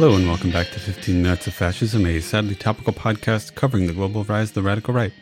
Hello, and welcome back to 15 Minutes of Fascism, a sadly topical podcast covering the global rise of the radical right.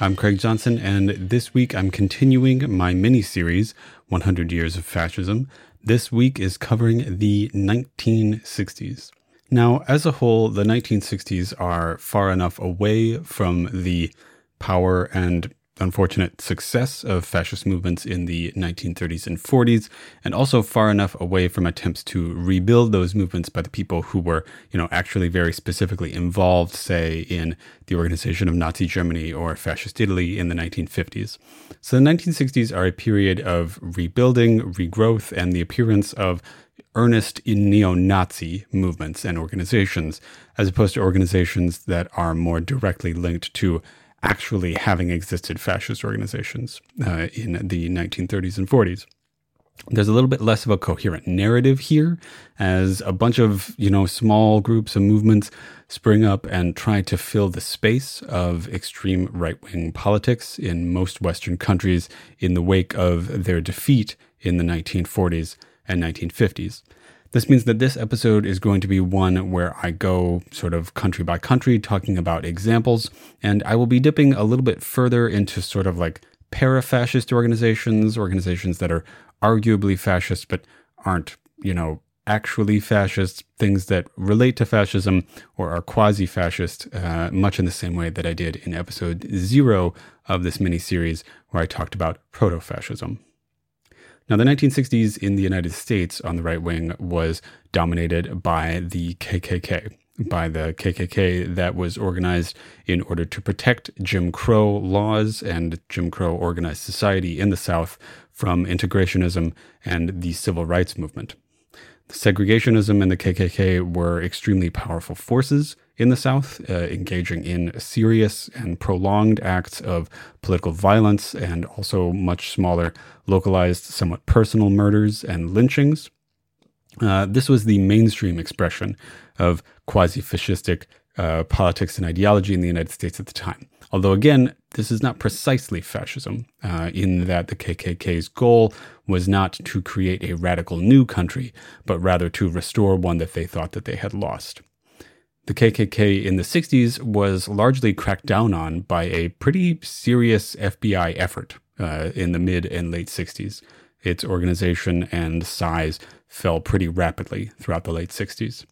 I'm Craig Johnson, and this week I'm continuing my mini series, 100 Years of Fascism. This week is covering the 1960s. Now, as a whole, the 1960s are far enough away from the power and unfortunate success of fascist movements in the 1930s and 40s, and also far enough away from attempts to rebuild those movements by the people who were, you know, actually very specifically involved, say, in the organization of Nazi Germany or fascist Italy in the 1950s. So the 1960s are a period of rebuilding, regrowth, and the appearance of earnest neo Nazi movements and organizations, as opposed to organizations that are more directly linked to actually having existed fascist organizations uh, in the 1930s and 40s. There's a little bit less of a coherent narrative here as a bunch of, you know, small groups and movements spring up and try to fill the space of extreme right-wing politics in most western countries in the wake of their defeat in the 1940s and 1950s. This means that this episode is going to be one where I go sort of country by country talking about examples, and I will be dipping a little bit further into sort of like para fascist organizations, organizations that are arguably fascist but aren't, you know, actually fascist, things that relate to fascism or are quasi fascist, uh, much in the same way that I did in episode zero of this mini series where I talked about proto fascism. Now, the 1960s in the United States on the right wing was dominated by the KKK, by the KKK that was organized in order to protect Jim Crow laws and Jim Crow organized society in the South from integrationism and the civil rights movement. Segregationism and the KKK were extremely powerful forces in the South, uh, engaging in serious and prolonged acts of political violence and also much smaller, localized, somewhat personal murders and lynchings. Uh, this was the mainstream expression of quasi fascistic uh, politics and ideology in the United States at the time. Although, again, this is not precisely fascism, uh, in that the KKK's goal was not to create a radical new country, but rather to restore one that they thought that they had lost. The KKK in the 60s was largely cracked down on by a pretty serious FBI effort uh, in the mid and late 60s. Its organization and size fell pretty rapidly throughout the late 60s.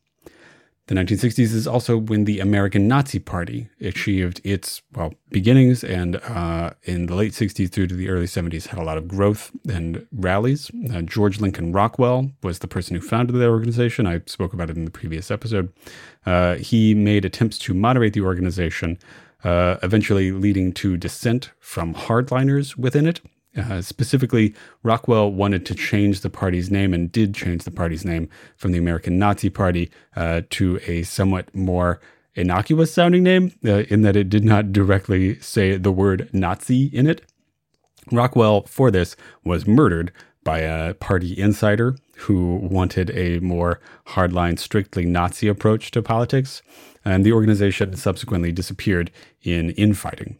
The 1960s is also when the American Nazi Party achieved its well beginnings, and uh, in the late 60s through to the early 70s had a lot of growth and rallies. Uh, George Lincoln Rockwell was the person who founded the organization. I spoke about it in the previous episode. Uh, he made attempts to moderate the organization, uh, eventually leading to dissent from hardliners within it. Uh, specifically, Rockwell wanted to change the party's name and did change the party's name from the American Nazi Party uh, to a somewhat more innocuous sounding name, uh, in that it did not directly say the word Nazi in it. Rockwell, for this, was murdered by a party insider who wanted a more hardline, strictly Nazi approach to politics, and the organization subsequently disappeared in infighting.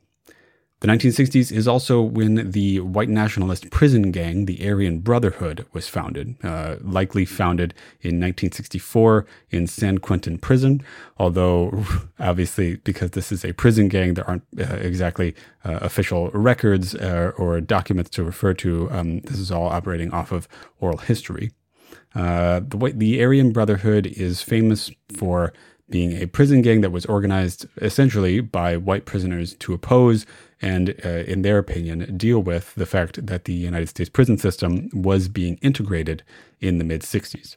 The 1960s is also when the white nationalist prison gang, the Aryan Brotherhood, was founded, uh, likely founded in 1964 in San Quentin prison. Although, obviously, because this is a prison gang, there aren't uh, exactly uh, official records uh, or documents to refer to. Um, this is all operating off of oral history. Uh, the, the Aryan Brotherhood is famous for being a prison gang that was organized essentially by white prisoners to oppose and, uh, in their opinion, deal with the fact that the United States prison system was being integrated in the mid 60s.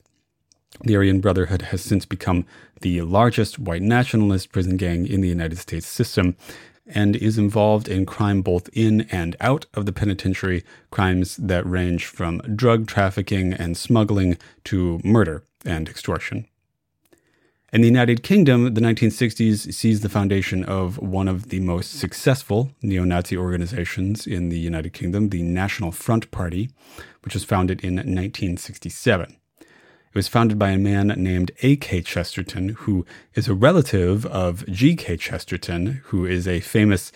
The Aryan Brotherhood has since become the largest white nationalist prison gang in the United States system and is involved in crime both in and out of the penitentiary, crimes that range from drug trafficking and smuggling to murder and extortion. In the United Kingdom, the 1960s sees the foundation of one of the most successful neo Nazi organizations in the United Kingdom, the National Front Party, which was founded in 1967. It was founded by a man named A.K. Chesterton, who is a relative of G.K. Chesterton, who is a famous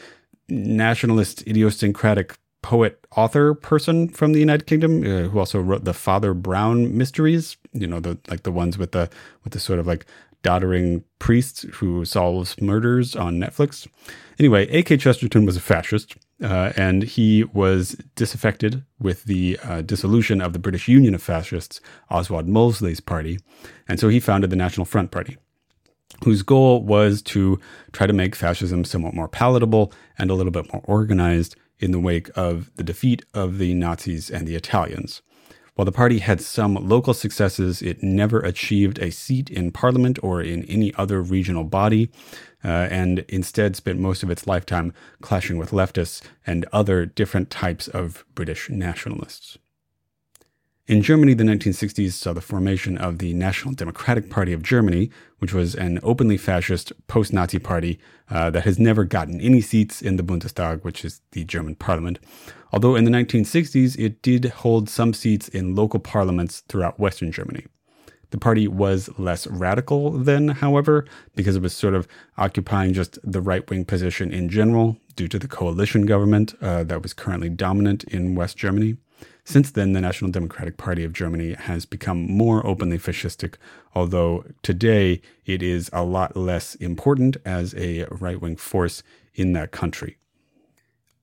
nationalist idiosyncratic poet author person from the United Kingdom uh, who also wrote the Father Brown mysteries. You know, the like the ones with the with the sort of like doddering priest who solves murders on Netflix. Anyway, A.K. Chesterton was a fascist, uh, and he was disaffected with the uh, dissolution of the British Union of Fascists, Oswald Mosley's party, and so he founded the National Front Party, whose goal was to try to make fascism somewhat more palatable and a little bit more organized in the wake of the defeat of the Nazis and the Italians. While the party had some local successes, it never achieved a seat in parliament or in any other regional body, uh, and instead spent most of its lifetime clashing with leftists and other different types of British nationalists. In Germany, the 1960s saw the formation of the National Democratic Party of Germany, which was an openly fascist post Nazi party uh, that has never gotten any seats in the Bundestag, which is the German parliament. Although in the 1960s, it did hold some seats in local parliaments throughout Western Germany. The party was less radical then, however, because it was sort of occupying just the right wing position in general due to the coalition government uh, that was currently dominant in West Germany. Since then, the National Democratic Party of Germany has become more openly fascistic, although today it is a lot less important as a right wing force in that country.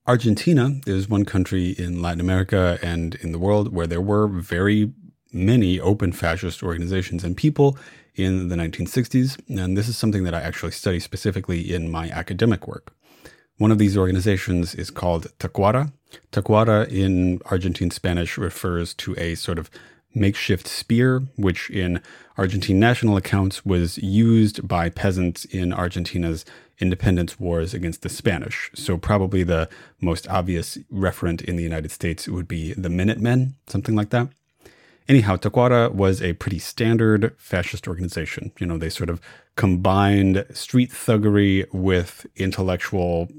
Argentina is one country in Latin America and in the world where there were very many open fascist organizations and people in the 1960s, and this is something that I actually study specifically in my academic work. One of these organizations is called Tacuara. Tacuara in Argentine Spanish refers to a sort of makeshift spear, which in Argentine national accounts was used by peasants in Argentina's independence wars against the Spanish. So, probably the most obvious referent in the United States would be the Minutemen, something like that. Anyhow, Tacuara was a pretty standard fascist organization. You know, they sort of combined street thuggery with intellectual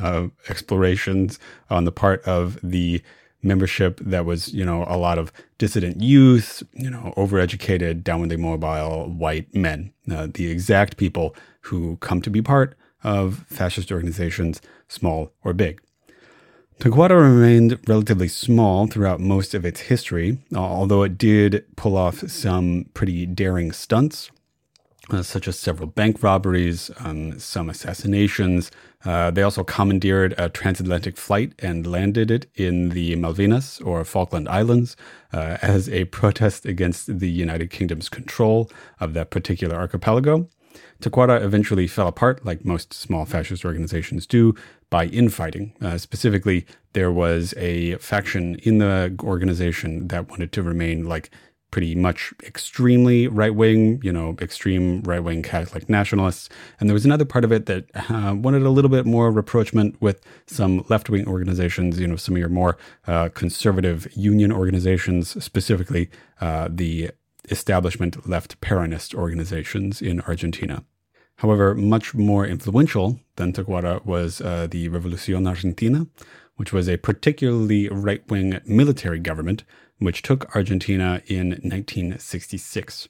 uh, explorations on the part of the membership that was, you know, a lot of dissident youth, you know, overeducated, downwardly mobile white men, uh, the exact people who come to be part of fascist organizations, small or big. Tacuara remained relatively small throughout most of its history, although it did pull off some pretty daring stunts uh, such as several bank robberies, um, some assassinations. Uh, they also commandeered a transatlantic flight and landed it in the Malvinas or Falkland Islands uh, as a protest against the United Kingdom's control of that particular archipelago. Tacuara eventually fell apart, like most small fascist organizations do, by infighting. Uh, specifically, there was a faction in the organization that wanted to remain like pretty much extremely right wing, you know, extreme right wing Catholic nationalists. And there was another part of it that uh, wanted a little bit more rapprochement with some left wing organizations, you know, some of your more uh, conservative union organizations, specifically uh, the establishment left Peronist organizations in Argentina. However, much more influential than Tacuara was uh, the Revolucion Argentina, which was a particularly right wing military government which took Argentina in 1966.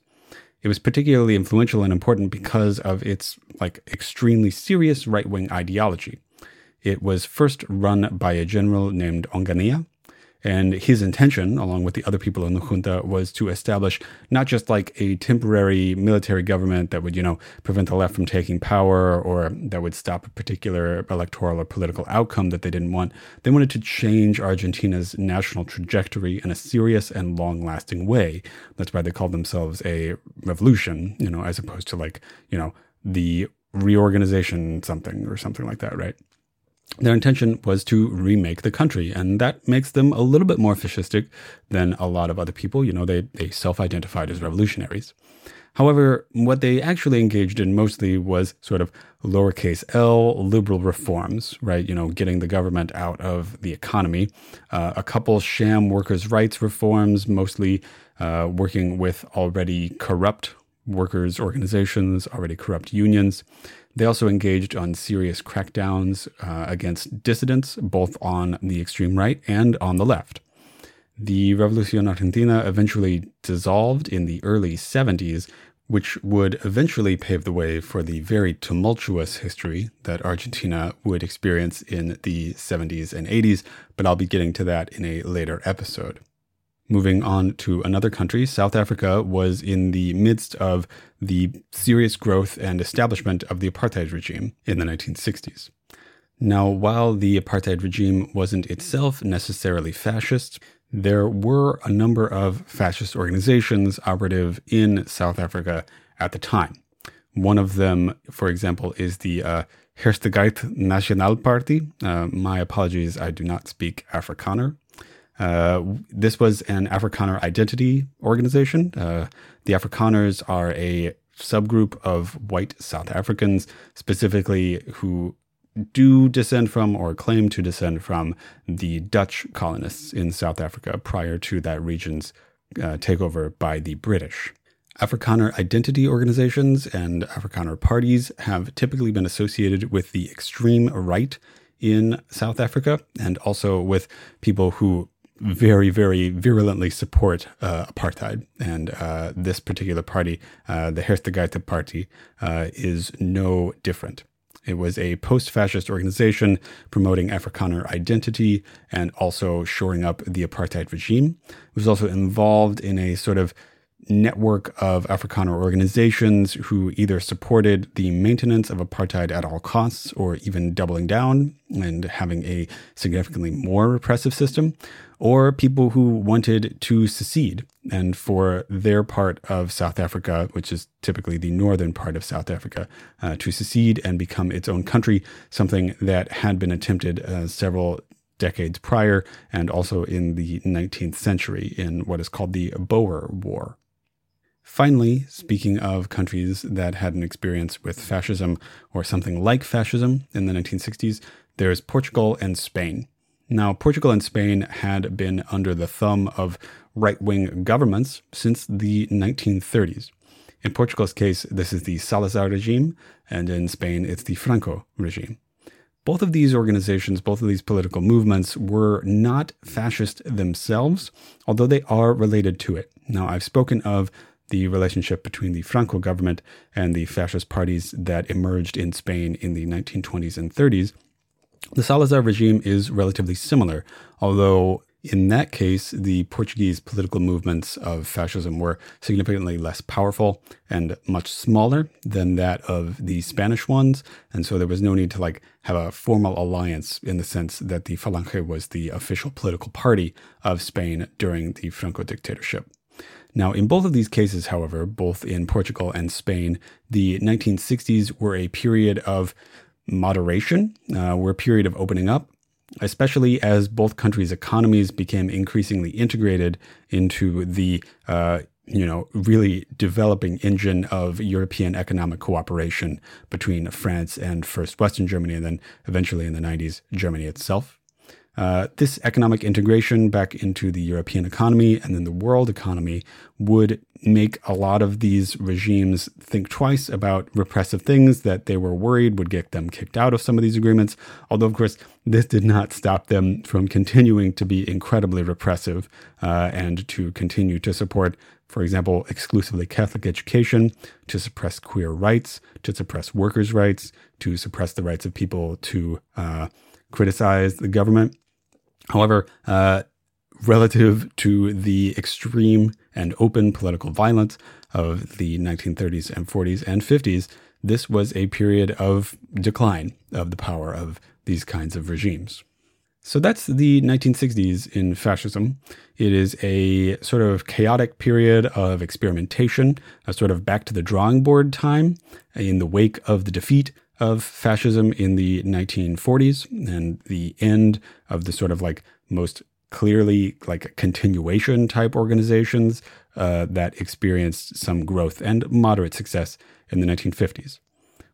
It was particularly influential and important because of its like extremely serious right-wing ideology. It was first run by a general named Onganía, and his intention, along with the other people in the junta, was to establish not just like a temporary military government that would, you know, prevent the left from taking power or that would stop a particular electoral or political outcome that they didn't want. They wanted to change Argentina's national trajectory in a serious and long lasting way. That's why they called themselves a revolution, you know, as opposed to like, you know, the reorganization something or something like that, right? Their intention was to remake the country, and that makes them a little bit more fascistic than a lot of other people. You know, they, they self identified as revolutionaries. However, what they actually engaged in mostly was sort of lowercase l liberal reforms, right? You know, getting the government out of the economy, uh, a couple sham workers' rights reforms, mostly uh, working with already corrupt workers' organizations, already corrupt unions. They also engaged on serious crackdowns uh, against dissidents, both on the extreme right and on the left. The Revolucion Argentina eventually dissolved in the early 70s, which would eventually pave the way for the very tumultuous history that Argentina would experience in the 70s and 80s, but I'll be getting to that in a later episode. Moving on to another country, South Africa was in the midst of the serious growth and establishment of the apartheid regime in the 1960s. Now, while the apartheid regime wasn't itself necessarily fascist, there were a number of fascist organizations operative in South Africa at the time. One of them, for example, is the uh, Herstigheid Nasionale Party. Uh, my apologies, I do not speak Afrikaner. Uh, this was an Afrikaner identity organization. Uh, the Afrikaners are a subgroup of white South Africans, specifically who do descend from or claim to descend from the Dutch colonists in South Africa prior to that region's uh, takeover by the British. Afrikaner identity organizations and Afrikaner parties have typically been associated with the extreme right in South Africa and also with people who very, very virulently support uh, apartheid. And uh, this particular party, uh, the Herstigheid Party, uh, is no different. It was a post fascist organization promoting Afrikaner identity and also shoring up the apartheid regime. It was also involved in a sort of network of Afrikaner organizations who either supported the maintenance of apartheid at all costs or even doubling down and having a significantly more repressive system, or people who wanted to secede and for their part of South Africa, which is typically the northern part of South Africa, uh, to secede and become its own country, something that had been attempted uh, several decades prior and also in the 19th century in what is called the Boer War. Finally, speaking of countries that had an experience with fascism or something like fascism in the 1960s, there's Portugal and Spain. Now, Portugal and Spain had been under the thumb of right wing governments since the 1930s. In Portugal's case, this is the Salazar regime, and in Spain, it's the Franco regime. Both of these organizations, both of these political movements were not fascist themselves, although they are related to it. Now, I've spoken of the relationship between the Franco government and the fascist parties that emerged in Spain in the 1920s and 30s. The Salazar regime is relatively similar, although in that case, the Portuguese political movements of fascism were significantly less powerful and much smaller than that of the Spanish ones. And so there was no need to like have a formal alliance in the sense that the Falange was the official political party of Spain during the Franco dictatorship. Now, in both of these cases, however, both in Portugal and Spain, the 1960s were a period of moderation, uh, were a period of opening up, especially as both countries' economies became increasingly integrated into the uh, you know, really developing engine of European economic cooperation between France and first Western Germany, and then eventually in the 90s, Germany itself. Uh, this economic integration back into the European economy and then the world economy would make a lot of these regimes think twice about repressive things that they were worried would get them kicked out of some of these agreements. Although, of course, this did not stop them from continuing to be incredibly repressive uh, and to continue to support, for example, exclusively Catholic education, to suppress queer rights, to suppress workers' rights, to suppress the rights of people to uh, criticize the government. However, uh, relative to the extreme and open political violence of the 1930s and 40s and 50s, this was a period of decline of the power of these kinds of regimes. So that's the 1960s in fascism. It is a sort of chaotic period of experimentation, a sort of back to the drawing board time in the wake of the defeat of fascism in the 1940s and the end of the sort of like most clearly like continuation type organizations uh, that experienced some growth and moderate success in the 1950s.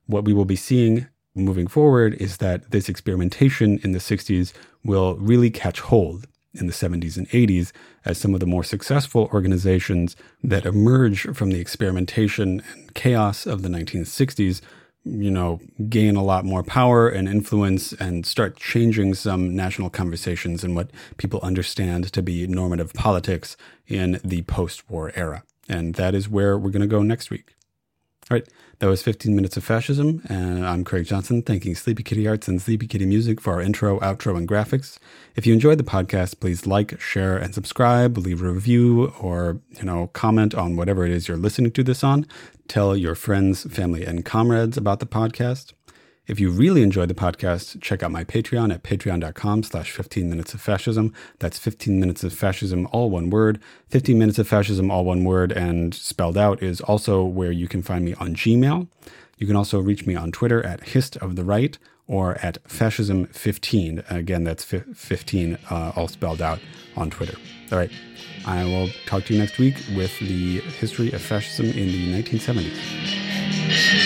What we will be seeing moving forward is that this experimentation in the 60s will really catch hold in the 70s and 80s as some of the more successful organizations that emerge from the experimentation and chaos of the 1960s you know, gain a lot more power and influence and start changing some national conversations and what people understand to be normative politics in the post war era. And that is where we're going to go next week. All right, that was 15 Minutes of Fascism, and I'm Craig Johnson, thanking Sleepy Kitty Arts and Sleepy Kitty Music for our intro, outro, and graphics. If you enjoyed the podcast, please like, share, and subscribe, leave a review, or, you know, comment on whatever it is you're listening to this on. Tell your friends, family, and comrades about the podcast. If you really enjoyed the podcast, check out my Patreon at patreon.com slash 15 minutes of fascism. That's 15 minutes of fascism, all one word. 15 minutes of fascism, all one word, and spelled out is also where you can find me on Gmail. You can also reach me on Twitter at hist of the right or at fascism15. Again, that's 15 uh, all spelled out on Twitter. All right. I will talk to you next week with the history of fascism in the 1970s.